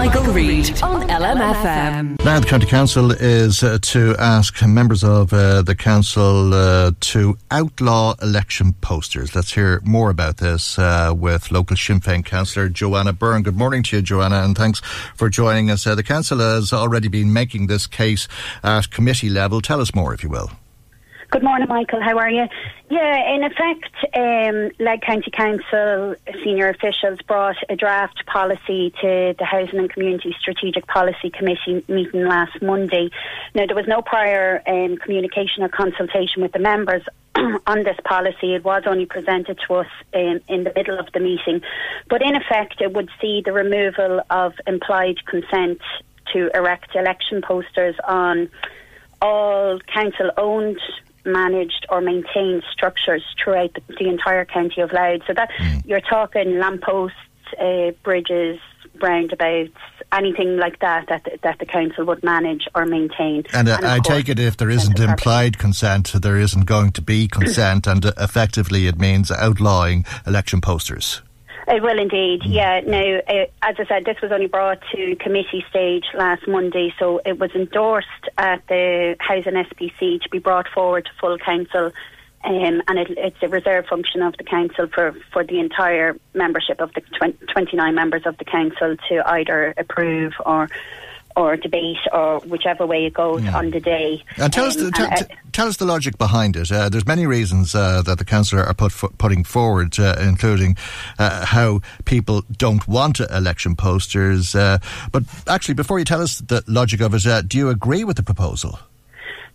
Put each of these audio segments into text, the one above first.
Michael, Reade on LMFM. Now, the County Council is uh, to ask members of uh, the council uh, to outlaw election posters. Let's hear more about this uh, with local Sinn Féin councillor Joanna Byrne. Good morning to you, Joanna, and thanks for joining us. Uh, the council has already been making this case at committee level. Tell us more, if you will. Good morning, Michael. How are you? Yeah, in effect, um, Leg County Council senior officials brought a draft policy to the Housing and Community Strategic Policy Committee meeting last Monday. Now, there was no prior um, communication or consultation with the members on this policy. It was only presented to us in, in the middle of the meeting. But in effect, it would see the removal of implied consent to erect election posters on all council owned managed or maintained structures throughout the, the entire county of Louth. So that mm. you're talking lampposts, uh, bridges, roundabouts, anything like that that that the council would manage or maintain. And, uh, and I take it if there isn't implied consent, there isn't going to be consent, and effectively it means outlawing election posters. It will indeed, mm. yeah. Now, uh, as I said, this was only brought to committee stage last Monday, so it was endorsed at the Housing SPC to be brought forward to full council. Um, and it, it's a reserve function of the council for, for the entire membership of the 20, 29 members of the council to either approve or or debate or whichever way it goes yeah. on the day. And tell um, us the, t- t- tell us the logic behind it. Uh, there's many reasons uh, that the council are put, putting forward, uh, including uh, how people don't want election posters. Uh, but actually, before you tell us the logic of it, uh, do you agree with the proposal?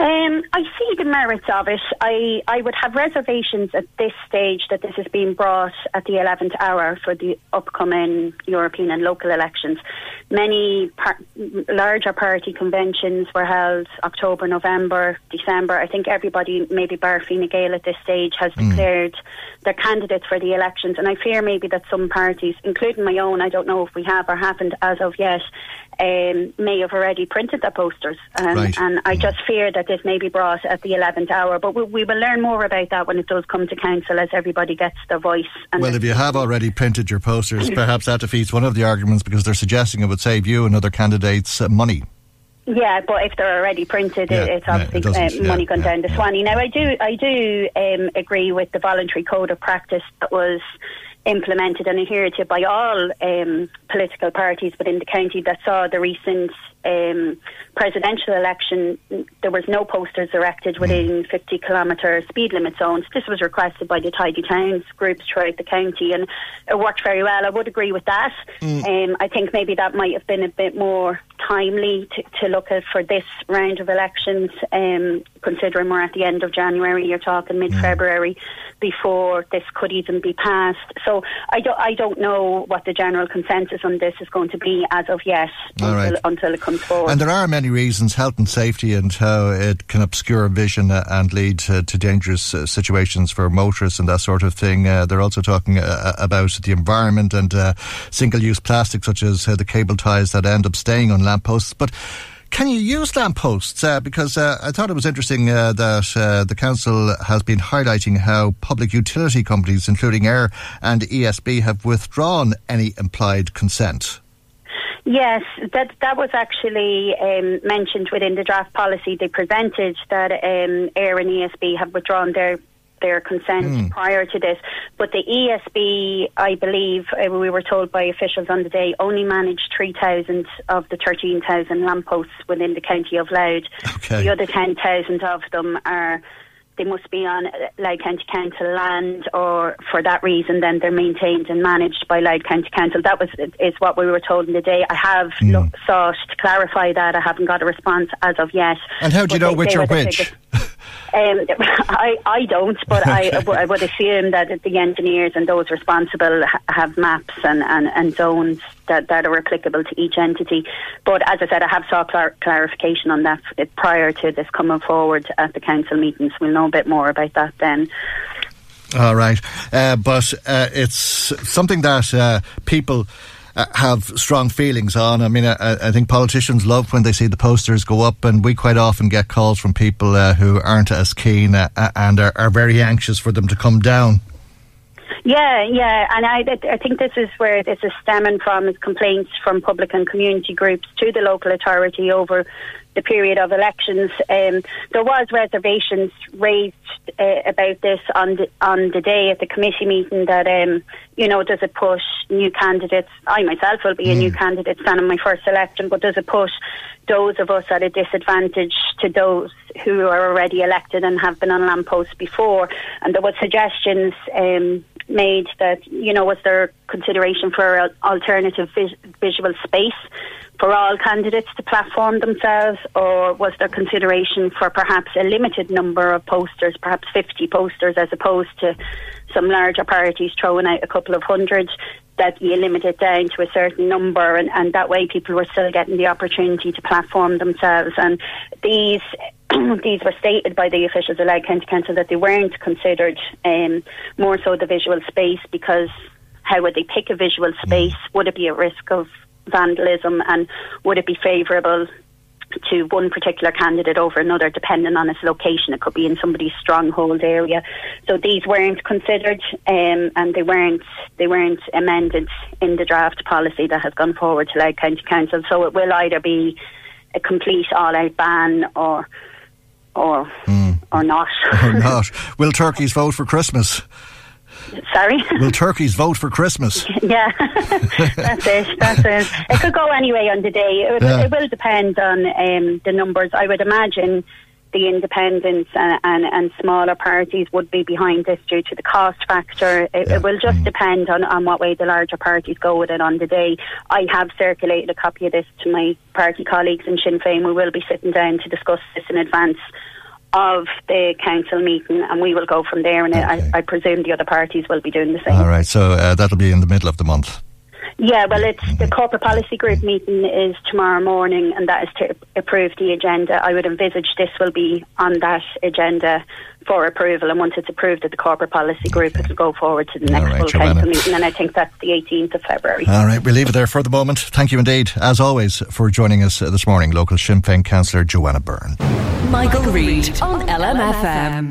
Um, I see the merits of it. I, I would have reservations at this stage that this is being brought at the 11th hour for the upcoming European and local elections. Many par- larger party conventions were held October, November, December. I think everybody, maybe bar Fine Gael at this stage, has mm. declared their candidates for the elections. And I fear maybe that some parties, including my own, I don't know if we have or haven't as of yet, um, may have already printed their posters. Um, right. And I just fear that this may be brought at the 11th hour. But we, we, will learn more about that when it does come to council as everybody gets their voice. well, if you have already printed your posters, perhaps that defeats one of the arguments because they're suggesting it would save you and other candidates uh, money. Yeah, but if they're already printed, yeah, it's obviously yeah, it uh, money yeah, gone down the Swanee. Now, I do, I do um, agree with the voluntary code of practice that was implemented and adhered to by all um, political parties within the county that saw the recent um, presidential election, there was no posters erected mm. within 50 kilometre speed limit zones. This was requested by the Tidy Towns groups throughout the county, and it worked very well. I would agree with that. Mm. Um, I think maybe that might have been a bit more timely to, to look at for this round of elections, um, considering we're at the end of January, you're talking mid February, before this could even be passed. So I don't, I don't know what the general consensus on this is going to be as of yet until, right. until it comes forward. And there are many reasons, health and safety, and how it can obscure vision and lead to, to dangerous uh, situations for motorists and that sort of thing. Uh, they're also talking uh, about the environment and uh, single-use plastic, such as uh, the cable ties that end up staying on lampposts. But can you use lampposts? Uh, because uh, I thought it was interesting uh, that uh, the council has been highlighting how public utility companies, including Eir and ESB, have withdrawn any implied consent. Yes, that that was actually um, mentioned within the draft policy they presented that um, Eir and ESB have withdrawn their their consent mm. prior to this. But the ESB, I believe, uh, we were told by officials on the day, only managed 3,000 of the 13,000 lampposts within the county of Louth. Okay. The other 10,000 of them are they must be on Louth County Council land, or for that reason, then they're maintained and managed by Louth County Council. That was is what we were told in the day. I have mm. sought to clarify that. I haven't got a response as of yet. And how do you know they, which are which? Um, I, I don't, but I, I would assume that the engineers and those responsible have maps and, and, and zones that, that are applicable to each entity. But as I said, I have sought clar- clarification on that prior to this coming forward at the council meetings. We'll know a bit more about that then. All right. Uh, but uh, it's something that uh, people uh, have strong feelings on. I mean, I, I, think politicians love when they see the posters go up, and we quite often get calls from people uh, who aren't as keen uh, and are, are very anxious for them to come down. Yeah, yeah, and I, I think this is where this is stemming from is complaints from public and community groups to the local authority over the period of elections. Um, there was reservations raised uh, about this on the, on the day at the committee meeting that um, you know does it push new candidates? I myself will be mm. a new mm. candidate standing my first election, but does it push those of us at a disadvantage to those who are already elected and have been on lampposts before? And there were suggestions. Um, made that you know was there consideration for alternative vis- visual space for all candidates to platform themselves, or was there consideration for perhaps a limited number of posters, perhaps 50 posters, as opposed to some larger parties throwing out a couple of hundred? That you limit it down to a certain number, and, and that way people were still getting the opportunity to platform themselves. And these these were stated by the officials of Louth County Council that they weren't considered um, more so the visual space because how would they pick a visual space? Mm. Would it be a risk of vandalism and would it be favourable to one particular candidate over another, depending on its location. It could be in somebody's stronghold area. So these weren't considered, um, and they weren't they weren't amended in the draft policy that has gone forward to Louth County Council. So it will either be a complete all-out ban or or mm. or not. or not. Will turkeys vote for Christmas? Sorry? Will turkeys vote for Christmas? yeah, that's it. That's it. It could go anyway on the day. It, yeah. it will depend on um, the numbers. I would imagine the independents and, and, and, smaller parties would be behind this due to the cost factor. It, yeah. it will just mm. depend on, on what way the larger parties go with it on the day. I have circulated a copy of this to my party colleagues in Sinn Féin. We will be sitting down to discuss this in advance of the council meeting, and we will go from there. And okay. I, I, presume the other parties will be doing the same. All right, so uh, that'll be in the middle of the month. Yeah, well, it's the corporate policy group meeting is tomorrow morning, and that is to approve the agenda. I would envisage this will be on that agenda for approval, and once it's approved at the corporate policy group, okay. it will go forward to the next right, full Joanna. council meeting, and I think that's the 18th of February. All right, we'll leave it there for the moment. Thank you indeed, as always, for joining us this morning, local Sinn Féin councillor Joanna Byrne. Michael, Reade on LMFM.